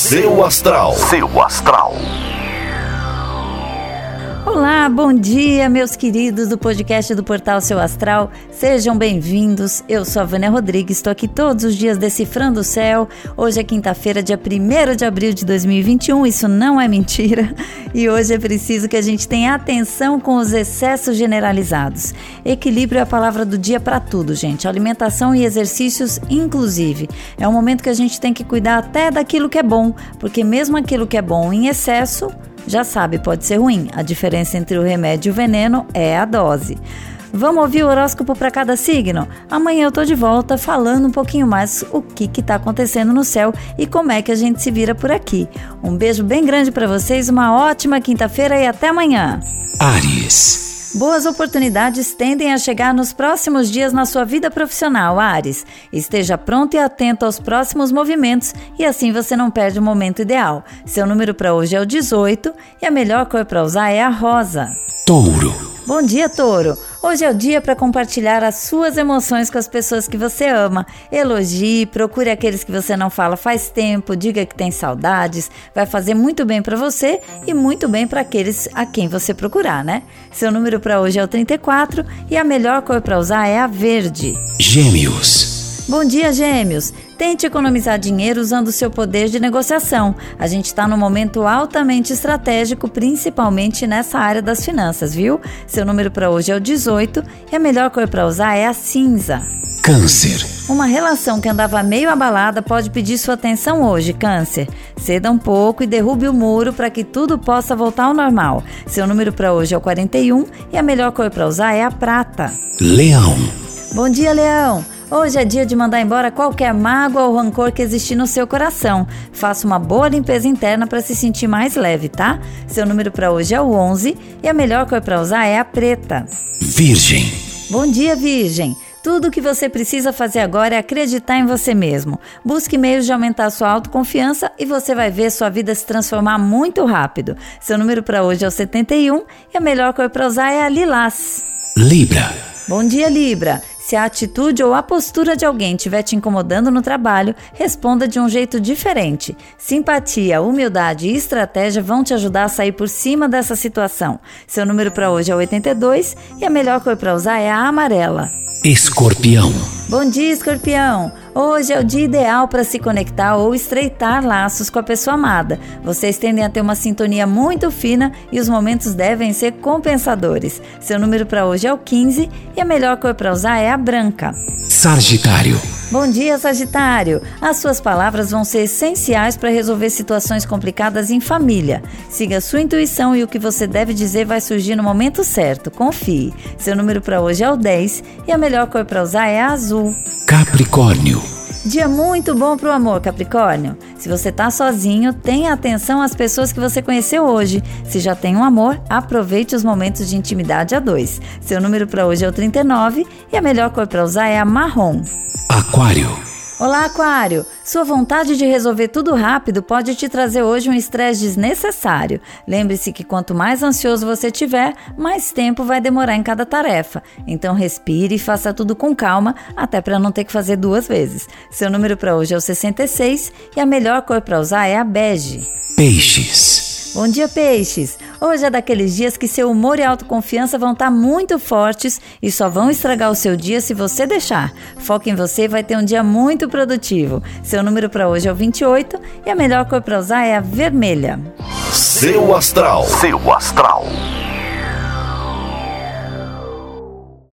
Seu astral. Seu astral. Olá, bom dia, meus queridos do podcast do Portal Seu Astral. Sejam bem-vindos. Eu sou a Vânia Rodrigues, estou aqui todos os dias decifrando o céu. Hoje é quinta-feira, dia 1 de abril de 2021, isso não é mentira. E hoje é preciso que a gente tenha atenção com os excessos generalizados. Equilíbrio é a palavra do dia para tudo, gente. Alimentação e exercícios, inclusive. É um momento que a gente tem que cuidar até daquilo que é bom, porque mesmo aquilo que é bom em excesso já sabe, pode ser ruim. A diferença entre o remédio e o veneno é a dose. Vamos ouvir o horóscopo para cada signo? Amanhã eu tô de volta falando um pouquinho mais o que que tá acontecendo no céu e como é que a gente se vira por aqui. Um beijo bem grande para vocês, uma ótima quinta-feira e até amanhã. Ares. Boas oportunidades tendem a chegar nos próximos dias na sua vida profissional, Ares. Esteja pronto e atento aos próximos movimentos e assim você não perde o momento ideal. Seu número para hoje é o 18 e a melhor cor para usar é a rosa. Touro. Bom dia, Touro! Hoje é o dia para compartilhar as suas emoções com as pessoas que você ama. Elogie, procure aqueles que você não fala faz tempo, diga que tem saudades. Vai fazer muito bem para você e muito bem para aqueles a quem você procurar, né? Seu número para hoje é o 34 e a melhor cor para usar é a verde. Gêmeos. Bom dia, Gêmeos! Tente economizar dinheiro usando o seu poder de negociação. A gente está num momento altamente estratégico, principalmente nessa área das finanças, viu? Seu número para hoje é o 18 e a melhor cor para usar é a cinza. Câncer. Uma relação que andava meio abalada pode pedir sua atenção hoje, Câncer. Ceda um pouco e derrube o muro para que tudo possa voltar ao normal. Seu número para hoje é o 41 e a melhor cor para usar é a prata. Leão. Bom dia, Leão! Hoje é dia de mandar embora qualquer mágoa ou rancor que existir no seu coração. Faça uma boa limpeza interna para se sentir mais leve, tá? Seu número para hoje é o 11 e a melhor cor para usar é a preta. Virgem. Bom dia, Virgem! Tudo o que você precisa fazer agora é acreditar em você mesmo. Busque meios de aumentar sua autoconfiança e você vai ver sua vida se transformar muito rápido. Seu número para hoje é o 71 e a melhor cor para usar é a lilás. Libra. Bom dia, Libra! Se a atitude ou a postura de alguém estiver te incomodando no trabalho, responda de um jeito diferente. Simpatia, humildade e estratégia vão te ajudar a sair por cima dessa situação. Seu número para hoje é 82 e a melhor cor para usar é a amarela. Escorpião. Bom dia, escorpião! Hoje é o dia ideal para se conectar ou estreitar laços com a pessoa amada. Vocês tendem a ter uma sintonia muito fina e os momentos devem ser compensadores. Seu número para hoje é o 15 e a melhor cor para usar é a branca. Sagitário. Bom dia, Sagitário! As suas palavras vão ser essenciais para resolver situações complicadas em família. Siga sua intuição e o que você deve dizer vai surgir no momento certo. Confie. Seu número para hoje é o 10 e a melhor cor para usar é a azul. Capricórnio. Dia muito bom para o amor, Capricórnio. Se você tá sozinho, tenha atenção às pessoas que você conheceu hoje. Se já tem um amor, aproveite os momentos de intimidade a dois. Seu número para hoje é o 39 e a melhor cor para usar é a marrom. Aquário. Olá, Aquário! Sua vontade de resolver tudo rápido pode te trazer hoje um estresse desnecessário. Lembre-se que quanto mais ansioso você tiver, mais tempo vai demorar em cada tarefa. Então respire e faça tudo com calma, até para não ter que fazer duas vezes. Seu número para hoje é o 66 e a melhor cor para usar é a bege. Peixes. Bom dia, peixes! Hoje é daqueles dias que seu humor e autoconfiança vão estar muito fortes e só vão estragar o seu dia se você deixar. Foque em você e vai ter um dia muito produtivo. Seu número para hoje é o 28 e a melhor cor para usar é a vermelha. Seu astral. Seu astral.